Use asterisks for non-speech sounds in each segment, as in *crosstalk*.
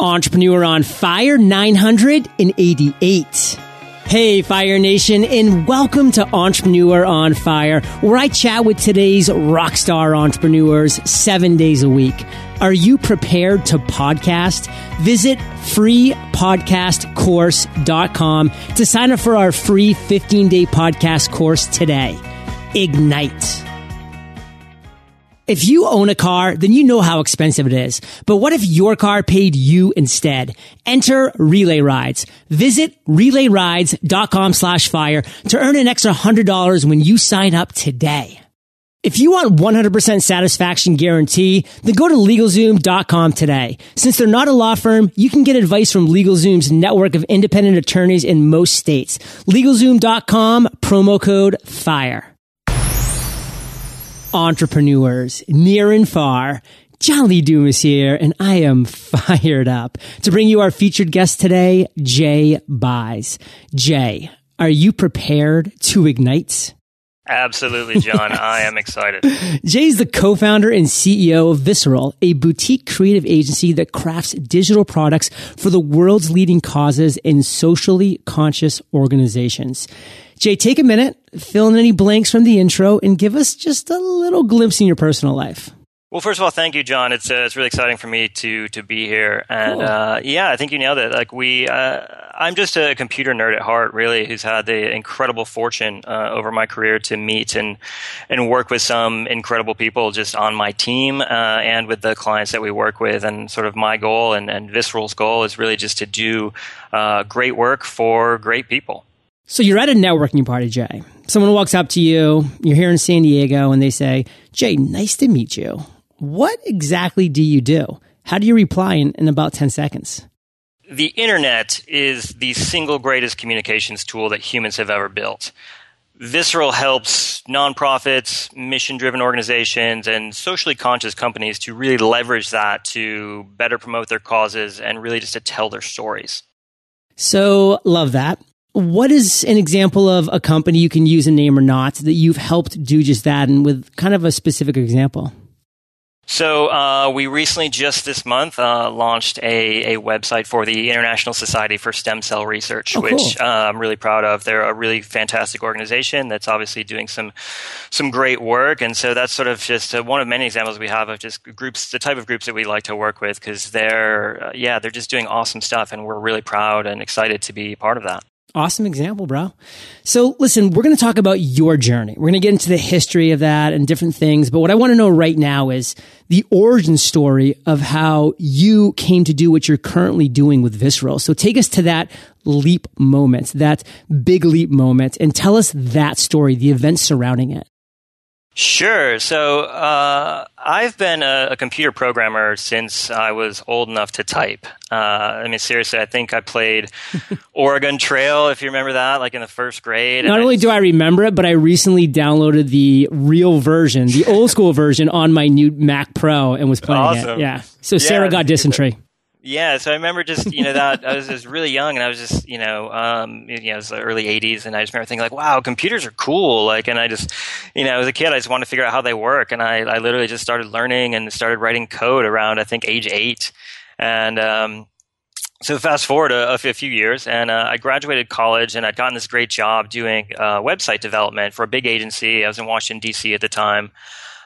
Entrepreneur on Fire 988. Hey, Fire Nation, and welcome to Entrepreneur on Fire, where I chat with today's rock star entrepreneurs seven days a week. Are you prepared to podcast? Visit freepodcastcourse.com to sign up for our free 15 day podcast course today. Ignite. If you own a car, then you know how expensive it is. But what if your car paid you instead? Enter Relay Rides. Visit relayrides.com slash fire to earn an extra $100 when you sign up today. If you want 100% satisfaction guarantee, then go to LegalZoom.com today. Since they're not a law firm, you can get advice from LegalZoom's network of independent attorneys in most states. LegalZoom.com, promo code FIRE entrepreneurs near and far. John Lee Dumas here, and I am *laughs* fired up to bring you our featured guest today, Jay Buys. Jay, are you prepared to ignite? Absolutely, John. *laughs* I am excited. Jay is the co-founder and CEO of Visceral, a boutique creative agency that crafts digital products for the world's leading causes and socially conscious organizations. Jay, take a minute, fill in any blanks from the intro, and give us just a little glimpse in your personal life. Well, first of all, thank you, John. It's uh, it's really exciting for me to to be here, and cool. uh, yeah, I think you nailed it. Like we, uh, I'm just a computer nerd at heart, really, who's had the incredible fortune uh, over my career to meet and and work with some incredible people just on my team uh, and with the clients that we work with. And sort of my goal and, and Visceral's goal is really just to do uh, great work for great people. So you're at a networking party, Jay. Someone walks up to you, you're here in San Diego, and they say, Jay, nice to meet you. What exactly do you do? How do you reply in, in about 10 seconds? The internet is the single greatest communications tool that humans have ever built. Visceral helps nonprofits, mission driven organizations, and socially conscious companies to really leverage that to better promote their causes and really just to tell their stories. So, love that. What is an example of a company you can use a name or not that you've helped do just that and with kind of a specific example? So uh, we recently, just this month, uh, launched a, a website for the International Society for Stem Cell Research, oh, which cool. uh, I'm really proud of. They're a really fantastic organization that's obviously doing some some great work, and so that's sort of just uh, one of many examples we have of just groups, the type of groups that we like to work with, because they're uh, yeah, they're just doing awesome stuff, and we're really proud and excited to be part of that. Awesome example, bro. So listen, we're going to talk about your journey. We're going to get into the history of that and different things. But what I want to know right now is the origin story of how you came to do what you're currently doing with Visceral. So take us to that leap moment, that big leap moment and tell us that story, the events surrounding it. Sure. So uh, I've been a, a, computer programmer since I was old enough to type. Uh, I mean, seriously, I think I played *laughs* Oregon Trail, if you remember that, like in the first grade. Not only I, do I remember it, but I recently downloaded the real version, the *laughs* old school version, on my new Mac Pro and was playing awesome. it. Yeah. So Sarah yeah, got dysentery. Yeah, so I remember just you know that I was just really young and I was just you know um, you know it was the early '80s and I just remember thinking like wow computers are cool like and I just you know as a kid I just wanted to figure out how they work and I I literally just started learning and started writing code around I think age eight and um, so fast forward a, a few years and uh, I graduated college and I'd gotten this great job doing uh, website development for a big agency I was in Washington D.C. at the time.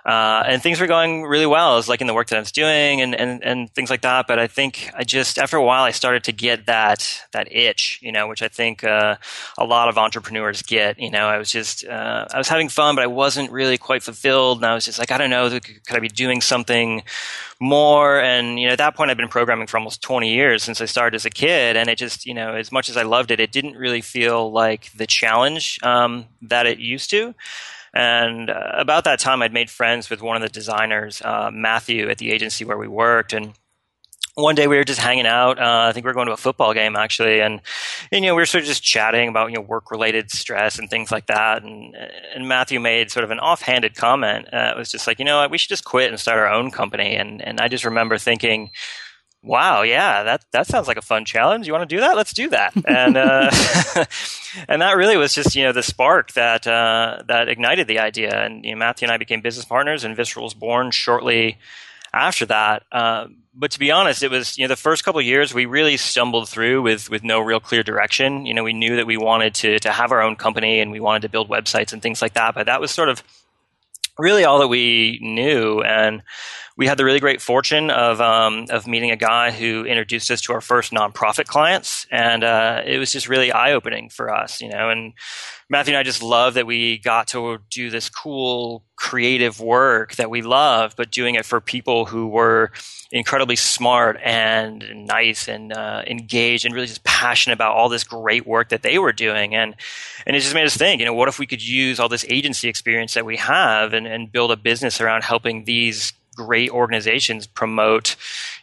Uh, and things were going really well. I was liking the work that I was doing and, and, and things like that. But I think I just, after a while, I started to get that, that itch, you know, which I think, uh, a lot of entrepreneurs get, you know, I was just, uh, I was having fun, but I wasn't really quite fulfilled. And I was just like, I don't know, could I be doing something more? And, you know, at that point, I've been programming for almost 20 years since I started as a kid. And it just, you know, as much as I loved it, it didn't really feel like the challenge, um, that it used to. And uh, about that time, I'd made friends with one of the designers, uh, Matthew, at the agency where we worked. And one day we were just hanging out. Uh, I think we were going to a football game actually, and, and, you know we were sort of just chatting about you know work related stress and things like that. And and Matthew made sort of an offhanded comment. Uh, it was just like you know we should just quit and start our own company. And and I just remember thinking, wow, yeah, that that sounds like a fun challenge. You want to do that? Let's do that. And uh, *laughs* and that really was just you know the spark that uh, that ignited the idea. And you know, Matthew and I became business partners, and Visceral was born shortly after that. Uh, but to be honest, it was you know the first couple years we really stumbled through with with no real clear direction. You know, we knew that we wanted to to have our own company and we wanted to build websites and things like that, but that was sort of really all that we knew. And we had the really great fortune of um, of meeting a guy who introduced us to our first nonprofit clients, and uh, it was just really eye opening for us, you know. And Matthew and I just love that we got to do this cool creative work that we love, but doing it for people who were incredibly smart and nice and uh, engaged and really just passionate about all this great work that they were doing. And and it just made us think, you know, what if we could use all this agency experience that we have and, and build a business around helping these great organizations promote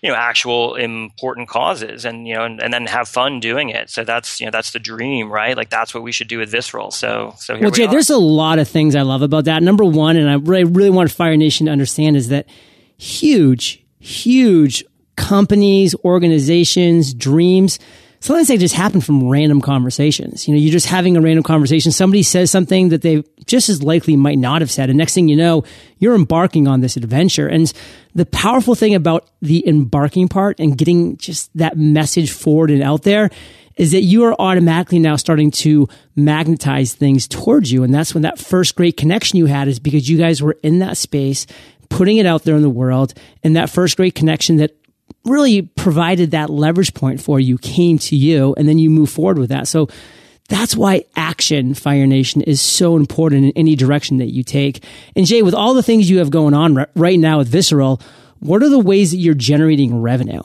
you know actual important causes and you know and, and, then have fun doing it so that's you know that's the dream right like that's what we should do with visceral so so here. well jay there's a lot of things i love about that number one and i really, really want fire nation to understand is that huge huge companies organizations dreams sometimes they just happen from random conversations. You know, you're just having a random conversation. Somebody says something that they just as likely might not have said. And next thing you know, you're embarking on this adventure. And the powerful thing about the embarking part and getting just that message forward and out there is that you are automatically now starting to magnetize things towards you. And that's when that first great connection you had is because you guys were in that space, putting it out there in the world. And that first great connection that really provided that leverage point for you came to you and then you move forward with that. So that's why action, Fire Nation, is so important in any direction that you take. And Jay, with all the things you have going on right now with Visceral, what are the ways that you're generating revenue?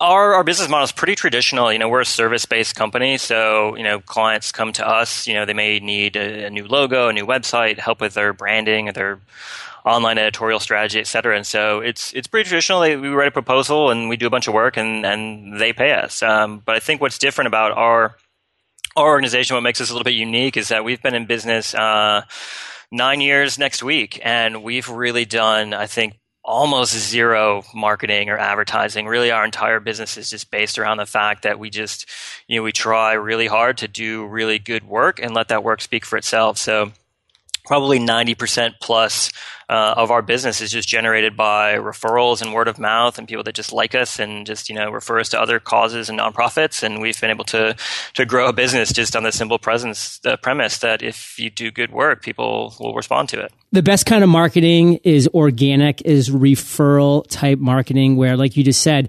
Our, our business model is pretty traditional. You know, we're a service based company. So, you know, clients come to us, you know, they may need a, a new logo, a new website, help with their branding, their online editorial strategy, et cetera. And so it's it's pretty traditional. We write a proposal and we do a bunch of work and, and they pay us. Um, but I think what's different about our our organization, what makes us a little bit unique, is that we've been in business uh, nine years next week, and we've really done, I think, almost zero marketing or advertising. Really, our entire business is just based around the fact that we just, you know, we try really hard to do really good work and let that work speak for itself. So probably 90% plus uh, of our business is just generated by referrals and word of mouth and people that just like us and just you know refer us to other causes and nonprofits. And we've been able to to grow a business just on the simple presence the premise that if you do good work people will respond to it. The best kind of marketing is organic is referral type marketing where like you just said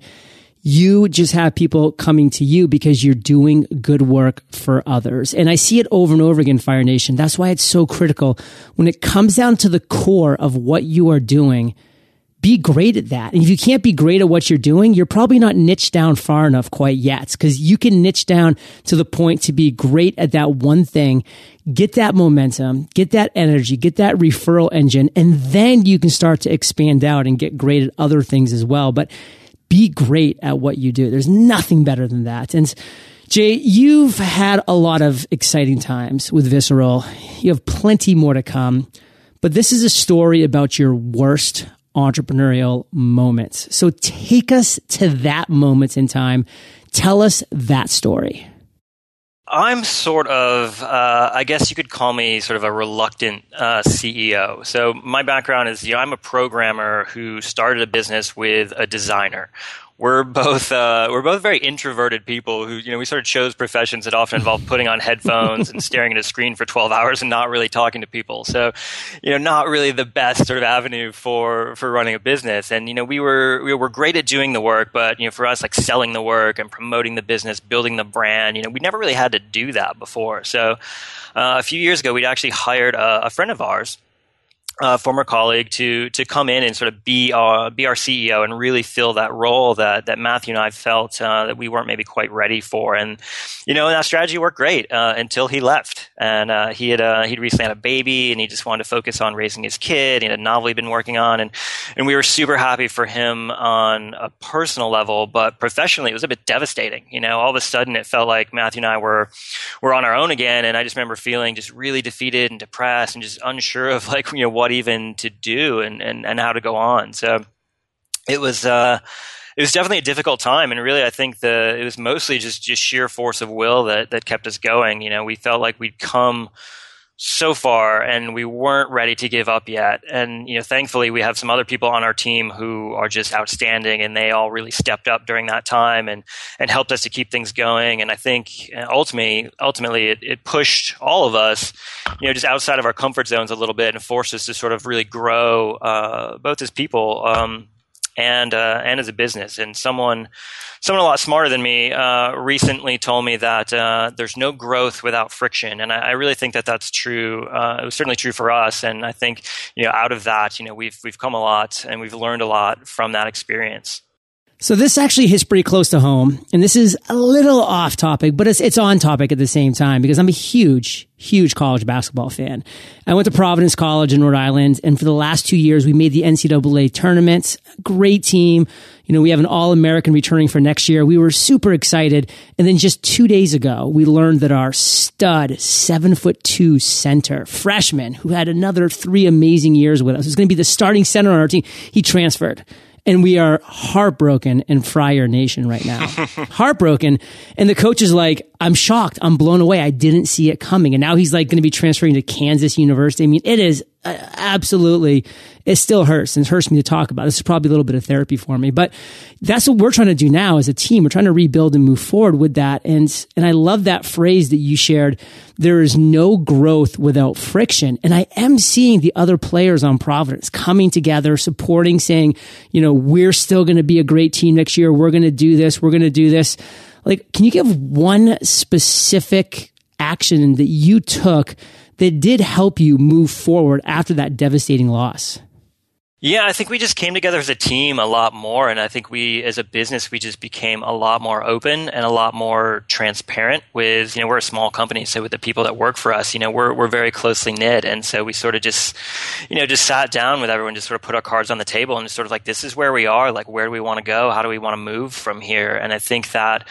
you just have people coming to you because you're doing good work for others. And I see it over and over again, Fire Nation. That's why it's so critical when it comes down to the core of what you are doing. Be great at that. And if you can't be great at what you're doing, you're probably not niched down far enough quite yet because you can niche down to the point to be great at that one thing, get that momentum, get that energy, get that referral engine, and then you can start to expand out and get great at other things as well. But be great at what you do. There's nothing better than that. And Jay, you've had a lot of exciting times with Visceral. You have plenty more to come, but this is a story about your worst entrepreneurial moments. So take us to that moment in time. Tell us that story. I'm sort of, uh, I guess you could call me sort of a reluctant uh, CEO. So my background is, you know, I'm a programmer who started a business with a designer we're both uh, we're both very introverted people who you know we sort of chose professions that often involve putting on headphones and staring at a screen for 12 hours and not really talking to people. So you know not really the best sort of avenue for for running a business. And you know we were we were great at doing the work but you know for us like selling the work and promoting the business building the brand you know we never really had to do that before. So uh, a few years ago we actually hired a, a friend of ours uh, former colleague to to come in and sort of be our, be our CEO and really fill that role that that Matthew and I felt uh, that we weren't maybe quite ready for. And you know, that strategy worked great uh, until he left. And uh, he had uh, he'd recently had a baby, and he just wanted to focus on raising his kid. He had a novel he'd been working on, and and we were super happy for him on a personal level, but professionally, it was a bit devastating. You know, all of a sudden, it felt like Matthew and I were were on our own again, and I just remember feeling just really defeated and depressed, and just unsure of like you know what even to do and, and, and how to go on. So it was, uh, it was definitely a difficult time. And really, I think the, it was mostly just, just sheer force of will that, that kept us going. You know, we felt like we'd come so far and we weren't ready to give up yet. And, you know, thankfully we have some other people on our team who are just outstanding and they all really stepped up during that time and, and helped us to keep things going. And I think ultimately, ultimately it, it pushed all of us, you know, just outside of our comfort zones a little bit and forced us to sort of really grow, uh, both as people, um, and uh, and as a business. And someone someone a lot smarter than me uh, recently told me that uh, there's no growth without friction, and I, I really think that that's true. Uh, it was certainly true for us, and I think you know out of that, you know, we've we've come a lot and we've learned a lot from that experience. So this actually hits pretty close to home, and this is a little off topic, but it's it's on topic at the same time because I'm a huge, huge college basketball fan. I went to Providence College in Rhode Island, and for the last two years, we made the NCAA tournament. Great team. You know, we have an All American returning for next year. We were super excited, and then just two days ago, we learned that our stud, seven foot two center, freshman, who had another three amazing years with us, was going to be the starting center on our team. He transferred and we are heartbroken in Friar Nation right now. *laughs* heartbroken. And the coach is like, I'm shocked. I'm blown away. I didn't see it coming. And now he's like going to be transferring to Kansas University. I mean, it is absolutely, it still hurts and it hurts me to talk about. This is probably a little bit of therapy for me, but that's what we're trying to do now as a team. We're trying to rebuild and move forward with that. And, and I love that phrase that you shared. There is no growth without friction. And I am seeing the other players on Providence coming together, supporting, saying, you know, we're still going to be a great team next year. We're going to do this. We're going to do this. Like, can you give one specific action that you took that did help you move forward after that devastating loss? Yeah, I think we just came together as a team a lot more. And I think we, as a business, we just became a lot more open and a lot more transparent with, you know, we're a small company. So with the people that work for us, you know, we're, we're very closely knit. And so we sort of just, you know, just sat down with everyone, just sort of put our cards on the table and just sort of like, this is where we are. Like, where do we want to go? How do we want to move from here? And I think that,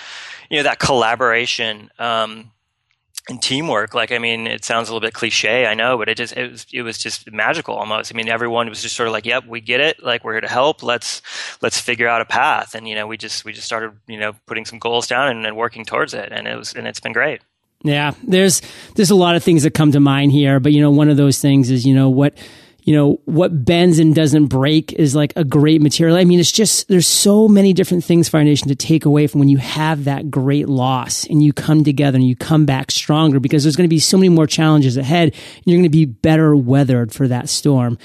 you know, that collaboration, um, and teamwork. Like, I mean, it sounds a little bit cliche, I know, but it just it was it was just magical almost. I mean, everyone was just sort of like, "Yep, we get it. Like, we're here to help. Let's let's figure out a path." And you know, we just we just started you know putting some goals down and, and working towards it, and it was and it's been great. Yeah, there's there's a lot of things that come to mind here, but you know, one of those things is you know what you know, what bends and doesn't break is like a great material. I mean, it's just, there's so many different things, Fire Nation, to take away from when you have that great loss and you come together and you come back stronger because there's going to be so many more challenges ahead and you're going to be better weathered for that storm.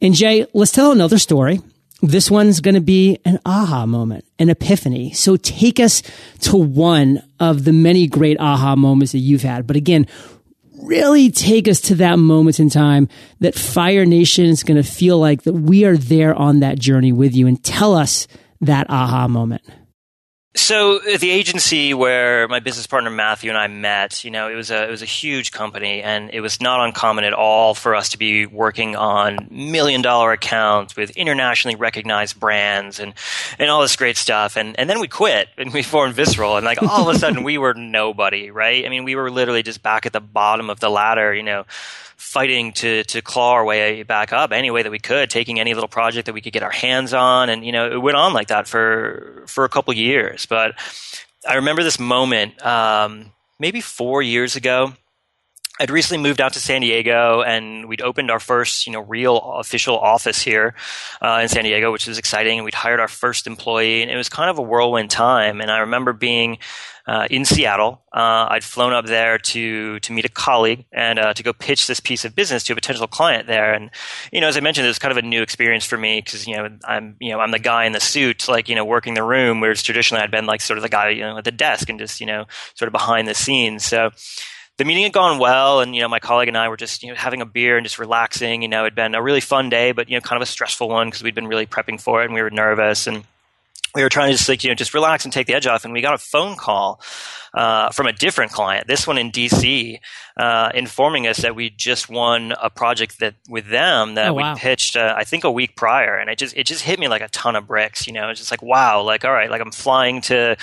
And Jay, let's tell another story. This one's going to be an aha moment, an epiphany. So take us to one of the many great aha moments that you've had. But again, really take us to that moment in time that Fire Nation is going to feel like that we are there on that journey with you and tell us that aha moment. So the agency where my business partner Matthew and I met, you know, it was a it was a huge company, and it was not uncommon at all for us to be working on million dollar accounts with internationally recognized brands and and all this great stuff. And and then we quit and we formed Visceral, and like all of a sudden we were nobody, right? I mean, we were literally just back at the bottom of the ladder, you know fighting to to claw our way back up any way that we could, taking any little project that we could get our hands on, and you know it went on like that for for a couple years. But I remember this moment, um, maybe four years ago. I'd recently moved out to San Diego, and we'd opened our first, you know, real official office here uh, in San Diego, which was exciting. And we'd hired our first employee, and it was kind of a whirlwind time. And I remember being uh, in Seattle. Uh, I'd flown up there to to meet a colleague and uh, to go pitch this piece of business to a potential client there. And you know, as I mentioned, it was kind of a new experience for me because you know I'm you know I'm the guy in the suit, like you know working the room, whereas traditionally I'd been like sort of the guy you know at the desk and just you know sort of behind the scenes. So the meeting had gone well, and you know my colleague and I were just you know having a beer and just relaxing. You know, it'd been a really fun day, but you know kind of a stressful one because we'd been really prepping for it and we were nervous and we were trying to just like you know just relax and take the edge off and we got a phone call uh, from a different client this one in dc uh, informing us that we just won a project that with them that oh, wow. we pitched uh, i think a week prior and it just it just hit me like a ton of bricks you know it's just like wow like all right like i'm flying to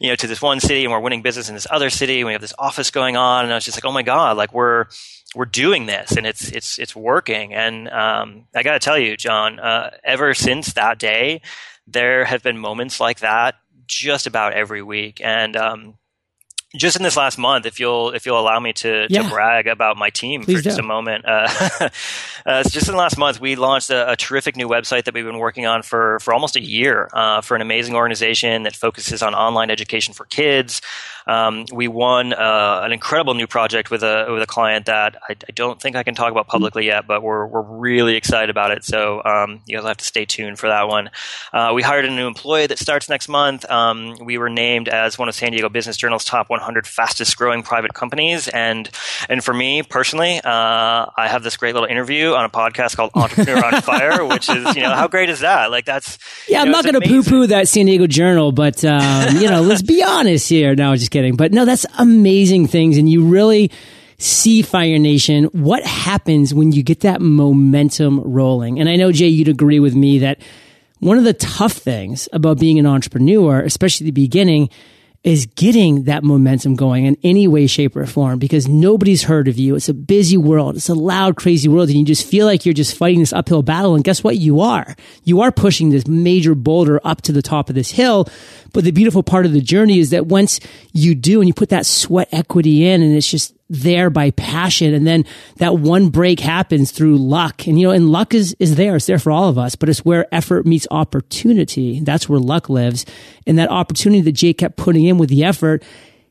you know to this one city and we're winning business in this other city and we have this office going on and i was just like oh my god like we're we're doing this and it's it's it's working and um, i got to tell you john uh, ever since that day there have been moments like that just about every week. And, um, just in this last month, if you'll if you'll allow me to, Yeah. to brag about my team Please for just do. a moment, uh, *laughs* uh, just in the last month we launched a, a terrific new website that we've been working on for for almost a year uh, for an amazing organization that focuses on online education for kids. Um, we won uh, an incredible new project with a with a client that I, I don't think I can talk about publicly yet, but we're we're really excited about it. So um, you guys will have to stay tuned for that one. Uh, we hired a new employee that starts next month. Um, we were named as one of San Diego Business Journal's top 100 fastest growing private companies, and and for me personally, uh, I have this great little interview on a podcast called Entrepreneur on *laughs* Fire, which is you know how great is that? Like that's Yeah, I'm not going to poo-poo that San Diego Journal, but um, you know, let's be *laughs* honest here. No, just kidding. But no, that's amazing things, and you really see Fire Nation. What happens when you get that momentum rolling? And I know Jay, you'd agree with me that one of the tough things about being an entrepreneur, especially the beginning, is getting that momentum going in any way, shape, or form because nobody's heard of you. It's a busy world. It's a loud, crazy world. And you just feel like you're just fighting this uphill battle. And guess what? You are. You are pushing this major boulder up to the top of this hill. But the beautiful part of the journey is that once you do and you put that sweat equity in and it's just there by passion and then that one break happens through luck. And you know and luck is is there. It's there for all of us but it's where effort meets opportunity. That's where luck lives. And that opportunity that jay kept putting in with the effort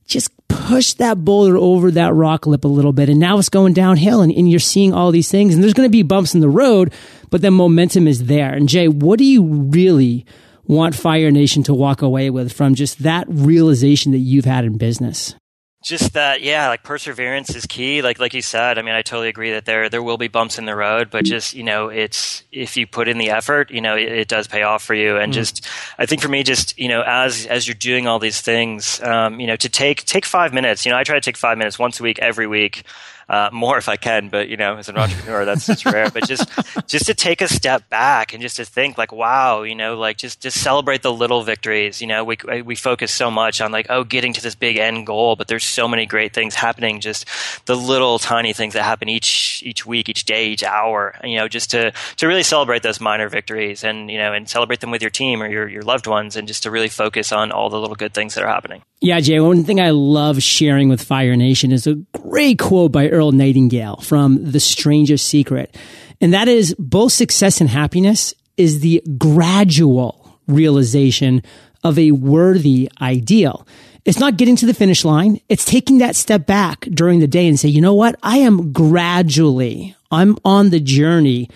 just push that boulder over that rock lip a little bit. And now it's going downhill and, and you're seeing all these things and there's going to be bumps in the road but then momentum is there. And jay what do you really want fire nation to walk away with from just that realization that you've had in business? Just that yeah like perseverance is key. Like like you said i mean i totally agree that there there will be bumps in the road but just you know it's if you put in the effort you know it, it does pay off for you. And just i think for me just you know as as you're doing all these things um, you know to take take five minutes you know i try to take five minutes once a week every week uh, more if I can, but you know, as an entrepreneur, that's just rare. But just *laughs* just to take a step back and just to think, like, wow, you know, like just just celebrate the little victories. You know, we we focus so much on like, oh, getting to this big end goal, but there's so many great things happening. Just the little tiny things that happen each each week, each day, each hour. You know, just to to really celebrate those minor victories and you know, and celebrate them with your team or your your loved ones, and just to really focus on all the little good things that are happening. Yeah, Jay, one thing I love sharing with Fire Nation is a great quote by Earl Nightingale from The Strangest Secret. And that is both success and happiness is the gradual realization of a worthy ideal. It's not getting to the finish line. It's taking that step back during the day and say, you know what? I am gradually, I'm on the journey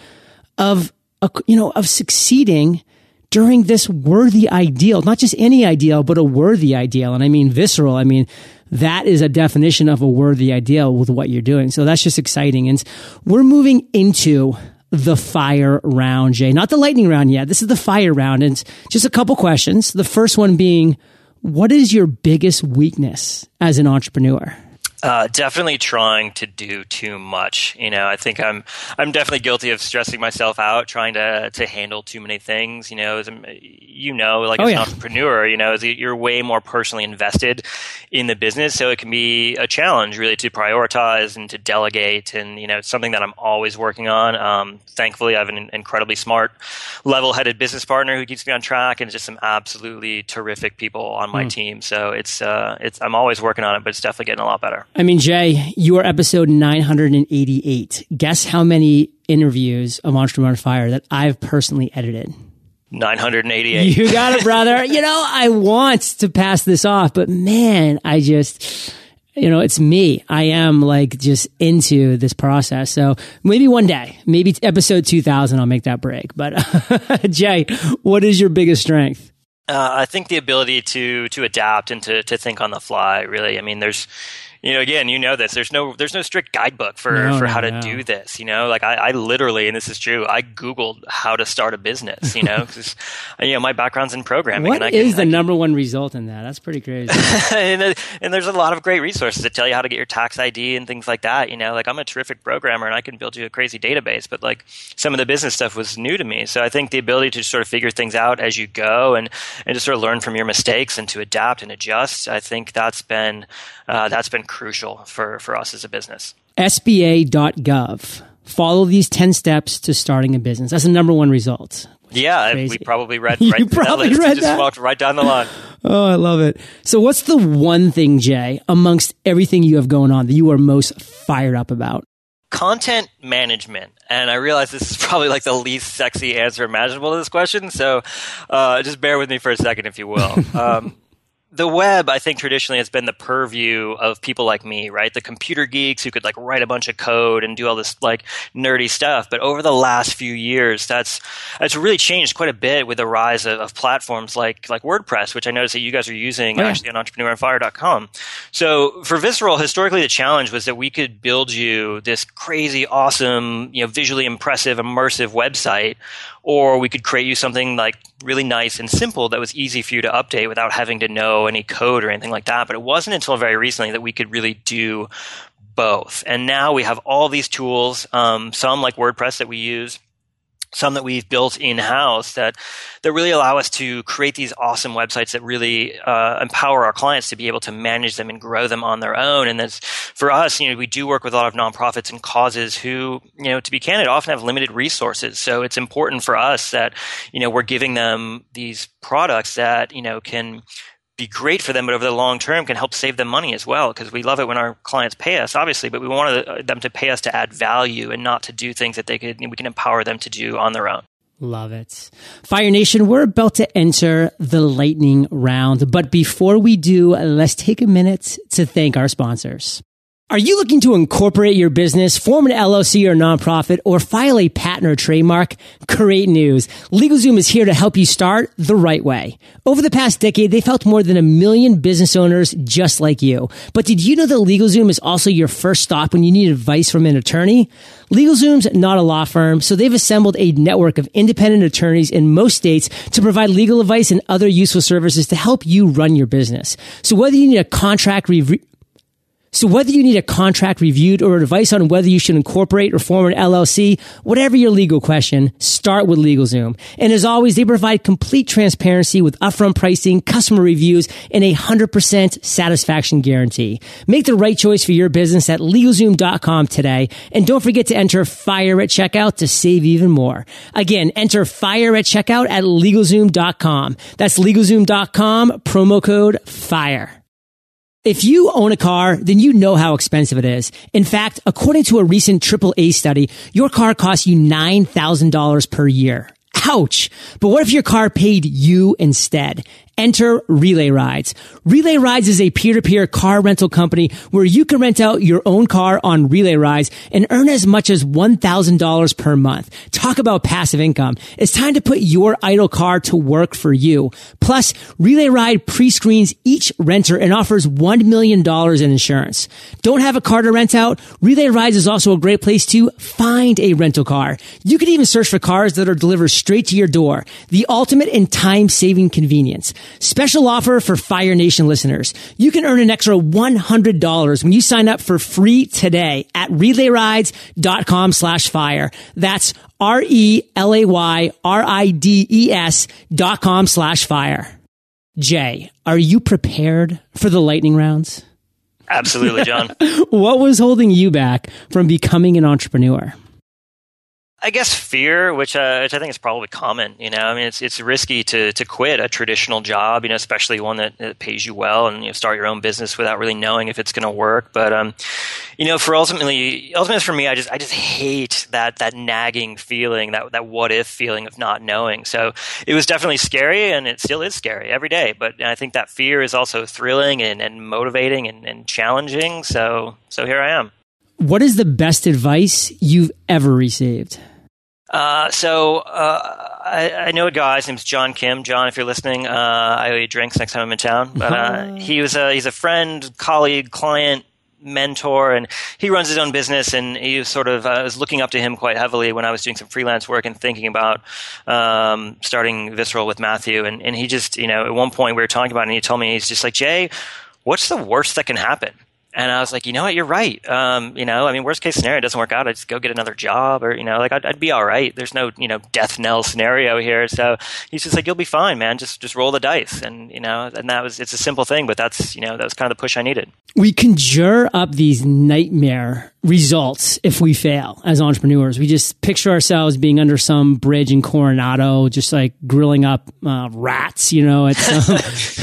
of, a, you know, of succeeding during this worthy ideal, not just any ideal, but a worthy ideal. And I mean visceral. I mean, that is a definition of a worthy ideal with what you're doing. So that's just exciting. And we're moving into the fire round, Jay, not the lightning round yet. This is the fire round. And just a couple questions. The first one being, what is your biggest weakness as an entrepreneur? Uh, definitely trying to do too much. You know, I think I'm I'm definitely guilty of stressing myself out, trying to to handle too many things. You know, as a, you know, like Oh, as yeah. an entrepreneur, you know, you're way more personally invested in the business, so it can be a challenge really to prioritize and to delegate. And you know, it's something that I'm always working on. Um, thankfully, I have an incredibly smart, level-headed business partner who keeps me on track, and just some absolutely terrific people on my team. So it's uh, it's I'm always working on it, but it's definitely getting a lot better. I mean, Jay, you are episode 988. Guess how many interviews of Entrepreneur on Fire that I've personally edited? 988. You got it, brother. *laughs* you know, I want to pass this off, but man, I just, you know, it's me. I am like just into this process. So maybe one day, maybe episode 2000, I'll make that break. But *laughs* Jay, what is your biggest strength? Uh, I think the ability to to adapt and to to think on the fly. Really, I mean, there's. You know, again, you know this. There's no, there's no strict guidebook for, No, for no, how to no. do this. You know, like I, I literally, and this is true, I googled how to start a business. You know, *laughs* because you know my background's in programming. What and I is can, the I can- number one result in that? That's pretty crazy. *laughs* and, and there's a lot of great resources that tell you how to get your tax ID and things like that. You know, like I'm a terrific programmer and I can build you a crazy database, but like some of the business stuff was new to me. So I think the ability to sort of figure things out as you go and and to sort of learn from your mistakes and to adapt and adjust, I think that's been uh, that's been crucial for for us as a business. SBA.gov. Follow these 10 steps to starting a business. That's the number one result. Yeah, we probably read. *laughs* Right you probably that read just that. walked right down the line. *laughs* Oh, I love it. So, what's the one thing, Jay, amongst everything you have going on that you are most fired up about? Content management. And I realize this is probably like the least sexy answer imaginable to this question. So uh, just bear with me for a second, if you will. *laughs* Um, the web, I think traditionally has been the purview of people like me, right? The computer geeks who could like write a bunch of code and do all this like nerdy stuff. But over the last few years, that's that's really changed quite a bit with the rise of, of platforms like like WordPress, which I noticed that you guys are using yeah. actually on entrepreneuronfire.com. So for Visceral, historically the challenge was that we could build you this crazy, awesome, you know, visually impressive, immersive website or we could create you something like really nice and simple that was easy for you to update without having to know any code or anything like that. But it wasn't until very recently that we could really do both. And now we have all these tools, um, some like WordPress that we use, some that we've built in house that that really allow us to create these awesome websites that really uh, empower our clients to be able to manage them and grow them on their own. And that's for us, you know, we do work with a lot of nonprofits and causes who, you know, to be candid, often have limited resources. So it's important for us that you know we're giving them these products that you know can be great for them, but over the long term can help save them money as well. Because we love it when our clients pay us, obviously, but we want uh, them to pay us to add value and not to do things that they could we can empower them to do on their own. Love it. Fire Nation, we're about to enter the lightning round. But before we do, let's take a minute to thank our sponsors. Are you looking to incorporate your business, form an LLC or nonprofit, or file a patent or trademark? Great news. LegalZoom is here to help you start the right way. Over the past decade, they've helped more than a million business owners just like you. But did you know that LegalZoom is also your first stop when you need advice from an attorney? LegalZoom's not a law firm, so they've assembled a network of independent attorneys in most states to provide legal advice and other useful services to help you run your business. So whether you need a contract review, so whether you need a contract reviewed or advice on whether you should incorporate or form an LLC, whatever your legal question, start with LegalZoom. And as always, they provide complete transparency with upfront pricing, customer reviews, and a 100% satisfaction guarantee. Make the right choice for your business at LegalZoom.com today. And don't forget to enter FIRE at checkout to save even more. Again, enter FIRE at checkout at LegalZoom.com. That's LegalZoom.com, promo code FIRE. If you own a car, then you know how expensive it is. In fact, according to a recent AAA study, your car costs you $9,000 per year. Ouch. But what if your car paid you instead? Enter Relay Rides. Relay Rides is a peer-to-peer car rental company where you can rent out your own car on Relay Rides and earn as much as $1,000 per month. Talk about passive income. It's time to put your idle car to work for you. Plus, Relay Ride pre-screens each renter and offers $1 million in insurance. Don't have a car to rent out? Relay Rides is also a great place to find a rental car. You can even search for cars that are delivered straight to your door. The ultimate in time-saving convenience. Special offer for Fire Nation listeners. You can earn an extra $100 when you sign up for free today at relayrides.com slash fire. That's E R-E-L-A-Y-R-I-D-E-S dot com slash fire. Jay, are you prepared for the lightning rounds? Absolutely, John. *laughs* What was holding you back from becoming an entrepreneur? I guess fear, which uh, which I think is probably common. You know, I mean, it's it's risky to to quit a traditional job. You know, especially one that, that pays you well, and you know, start your own business without really knowing if it's going to work. But um, you know, for ultimately, ultimately for me, I just I just hate that that nagging feeling, that that what if feeling of not knowing. So it was definitely scary, and it still is scary every day. But I think that fear is also thrilling and, and motivating and, and challenging. So so here I am. What is the best advice you've ever received? Uh, so uh, I, I know a guy. His name's John Kim. John, if you're listening, uh, I owe you drinks next time I'm in town. But uh, *laughs* he was a, he's a friend, colleague, client, mentor, and he runs his own business. And he was sort of I was looking up to him quite heavily when I was doing some freelance work and thinking about um, starting Visceral with Matthew. And, and he just, you know, at one point we were talking about, it and he told me he's just like Jay, what's the worst that can happen? And I was like, you know what, you're right. Um, you know, I mean, worst case scenario, it doesn't work out. I just go get another job, or you know, like I'd, I'd, be all right. There's no, you know, death knell scenario here. So he's just like, you'll be fine, man. Just just roll the dice, and you know, and that was it's a simple thing, but that's you know that was kind of the push I needed. We conjure up these nightmare results if we fail as entrepreneurs. We just picture ourselves being under some bridge in Coronado, just like grilling up uh, rats, you know. Um, *laughs* *laughs*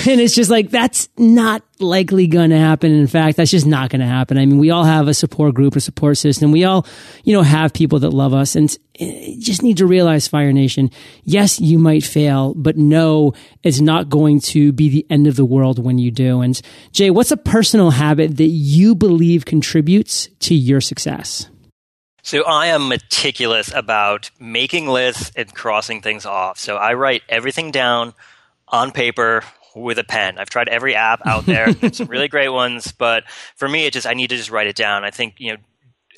and it's just like that's not likely going to happen. In fact, that's just not going to happen. I mean, we all have a support group, a support system. We all, you know, have people that love us and eh, just need to realize Fire Nation. Yes, you might fail, but no, it's not going to be the end of the world when you do. And Jay, what's a personal habit that you believe contributes to your success? So I am meticulous about making lists and crossing things off. So I write everything down on paper with a pen. I've tried every app out there. *laughs* some really great ones, but for me, it just I need to just write it down. I think you know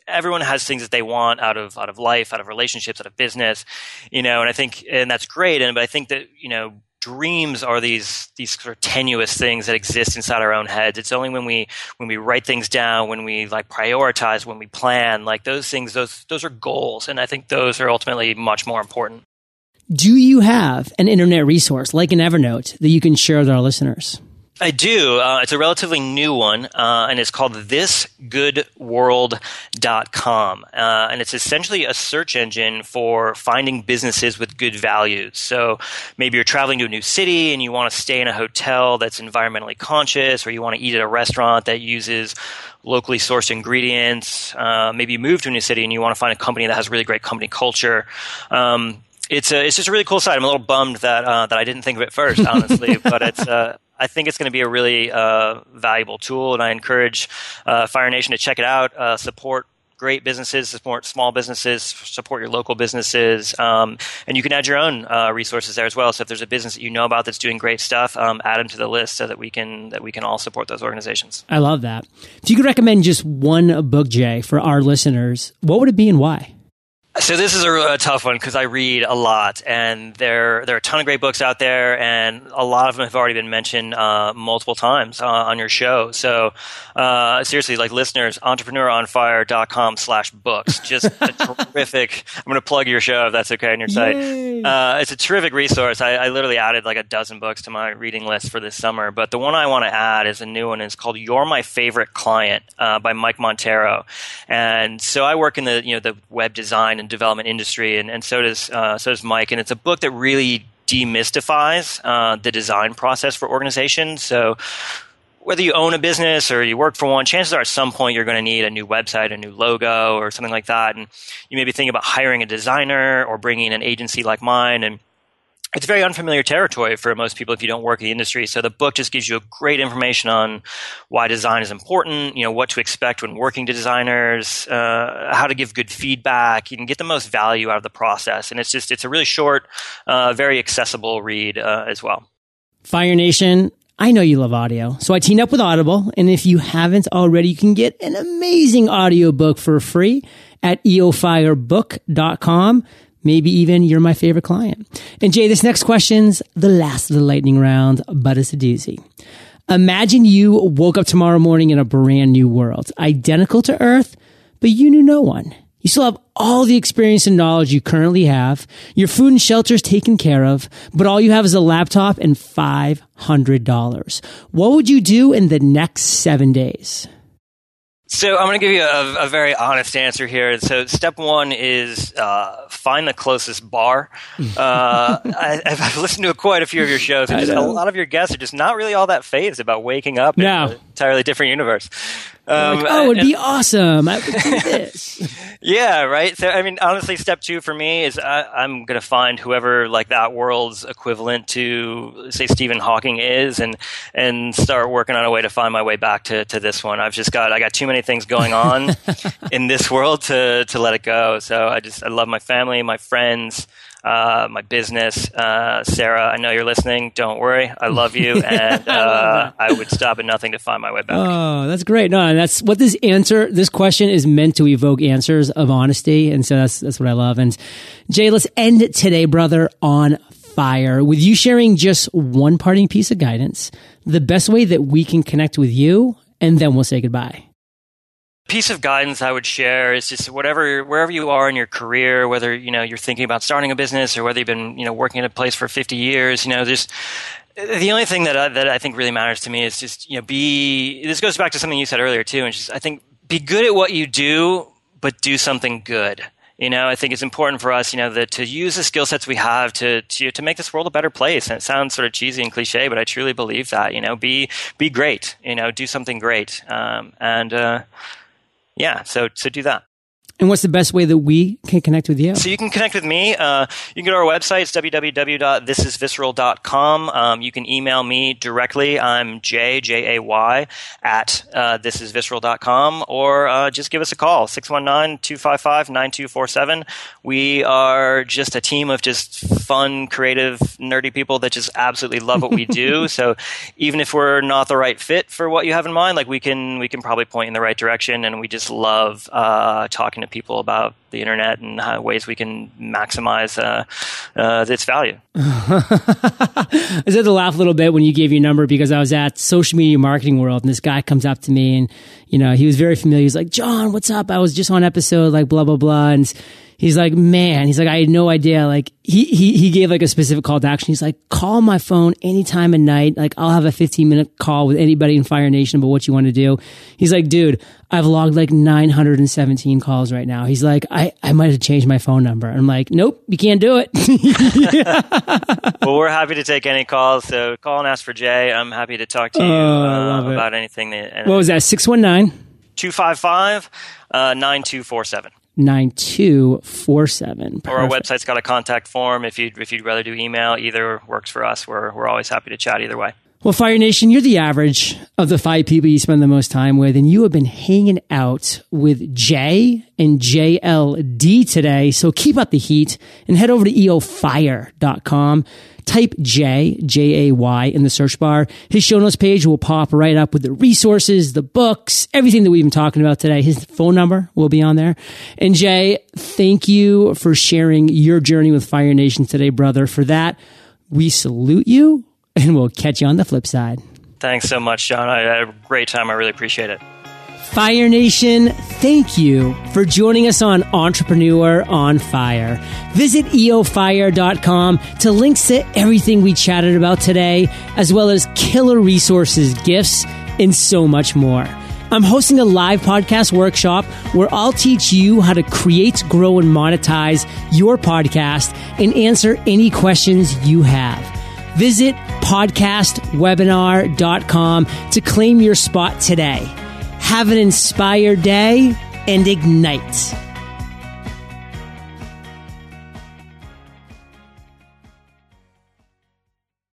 everyone has things that they want out of out of life, out of relationships, out of business, you know, and I think and that's great. And but I think that you know dreams are these these sort of tenuous things that exist inside our own heads. It's only when we when we write things down, when we like prioritize, when we plan, like those things, those those are goals, and I think those are ultimately much more important. Do you have an internet resource like an Evernote that you can share with our listeners? I do. Uh, it's a relatively new one, uh, and it's called thisgoodworld.com. Uh, and it's essentially a search engine for finding businesses with good values. So maybe you're traveling to a new city and you want to stay in a hotel that's environmentally conscious, or you want to eat at a restaurant that uses locally sourced ingredients. Uh, maybe you move to a new city and you want to find a company that has really great company culture. Um, it's a, it's just a really cool site. I'm a little bummed that uh, that I didn't think of it first, honestly. *laughs* but it's uh, I think it's going to be a really uh, valuable tool, and I encourage uh, Fire Nation to check it out. Uh, support great businesses, support small businesses, support your local businesses, um, and you can add your own uh, resources there as well. So if there's a business that you know about that's doing great stuff, um, add them to the list so that we can that we can all support those organizations. I love that. If you could recommend just one book, Jay, for our listeners, what would it be and why? So this is a, a tough one because I read a lot, and there there are a ton of great books out there, and a lot of them have already been mentioned uh, multiple times uh, on your show. So uh, seriously, like listeners, entrepreneuronfire.com slash books. Just a *laughs* terrific. I'm going to plug your show if that's okay on your site. Uh, it's a terrific resource. I, I, literally added like a dozen books to my reading list for this summer, but the one I want to add is a new one. It's called "You're My Favorite Client" uh, by Mike Monteiro, and so I work in the you know the web design and development industry, and, and so does uh, so does Mike. And it's a book that really demystifies uh, the design process for organizations. So whether you own a business or you work for one, chances are at some point you're going to need a new website, a new logo, or something like that. And you may be thinking about hiring a designer or bringing an agency like mine. And it's very unfamiliar territory for most people if you don't work in the industry. So the book just gives you great information on why design is important, you know, what to expect when working to designers, uh, how to give good feedback. You can get the most value out of the process. And it's just, it's a really short, uh, very accessible read uh, as well. Fire Nation, I know you love audio. So I teamed up with Audible. And if you haven't already, you can get an amazing audiobook for free at eofirebook.com. Maybe even you're my favorite client. And Jay, this next question's the last of the lightning round, but it's a doozy. Imagine you woke up tomorrow morning in a brand new world, identical to Earth, but you knew no one. You still have all the experience and knowledge you currently have. Your food and shelter is taken care of, but all you have is a laptop and $500. What would you do in the next seven days? So I'm going to give you a, a, very honest answer here. So step one is uh, find the closest bar. *laughs* Uh, I, have listened to quite a few of your shows. And a lot of your guests are just not really all that phased about waking up no. in an entirely different universe. Um, like, oh, it would be awesome. I would do this. *laughs* yeah, right. So, I mean, honestly, step two for me is I, am going to find whoever like that world's equivalent to, say, Stephen Hawking is, and and start working on a way to find my way back to, to this one. I've just got I got too many things going on *laughs* in this world to to let it go. So I just I love my family, my friends uh, my business. Uh, Sarah, I know you're listening. Don't worry. I love you. *laughs* And uh, I, would stop at nothing to find my way back. Oh, that's great. No, that's what this answer, this question is meant to evoke answers of honesty. And so that's, that's what I love. And Jay, let's end today, brother, on fire with you sharing just one parting piece of guidance, the best way that we can connect with you and then we'll say goodbye piece of guidance I would share is just whatever wherever you are in your career, whether you know you're thinking about starting a business or whether you've been you know working at a place for 50 years, you know, just the only thing that I, that I think really matters to me is just you know be. This goes back to something you said earlier too, and just I think be good at what you do, but do something good. You know, I think it's important for us, you know, that to use the skill sets we have to, to to make this world a better place. And it sounds sort of cheesy and cliche, but I truly believe that. You know, be be great. You know, do something great. Um, and uh, yeah, so so do that. And what's the best way that we can connect with you? So you can connect with me. Uh, you can go to our website. It's www.thisisvisceral.com. Um, you can email me directly. I'm Jay, J-A-Y, at uh, thisisvisceral.com. Or uh, just give us a call, 619-255-9247. We are just a team of just fun, creative, nerdy people that just absolutely love what we do. *laughs* so even if we're not the right fit for what you have in mind, like we can, we can probably point in the right direction. And we just love uh, talking to people about the internet and how, ways we can maximize uh, uh, its value. I had to laugh a little bit when you gave your number because I was at Social Media Marketing World and this guy comes up to me and you know he was very familiar. He's like, "John, what's up? I was just on episode like blah blah blah," and he's like, man, he's like, I had no idea. Like he, he, he gave like a specific call to action. He's like, call my phone anytime at night. Like I'll have a 15 minute call with anybody in Fire Nation about what you want to do. He's like, dude, I've logged like 917 calls right now. He's like, I, I might have changed my phone number. I'm like, nope, you can't do it. *laughs* well, we're happy to take any calls. So call and ask for Jay. I'm happy to talk to you oh, uh, about anything. That, what was that? 619? 255 uh, 9247. 9247. Or our website's got a contact form if you'd, if you'd rather do email. Either works for us. We're, we're always happy to chat either way. Well, Fire Nation, you're the average of the five people you spend the most time with, and you have been hanging out with Jay and JLD today. So keep up the heat and head over to eofire.com type J, J A Y in the search bar. His show notes page will pop right up with the resources, the books, everything that we've been talking about today. His phone number will be on there. And Jay, thank you for sharing your journey with Fire Nation today, brother. For that, we salute you and we'll catch you on the flip side. Thanks so much, John. I had a great time. I really appreciate it. Fire Nation, thank you for joining us on Entrepreneur on Fire. Visit eofire.com to links to everything we chatted about today, as well as killer resources, gifts, and so much more. I'm hosting a live podcast workshop where I'll teach you how to create, grow, and monetize your podcast and answer any questions you have. Visit podcastwebinar.com to claim your spot today. Have an inspired day and ignite.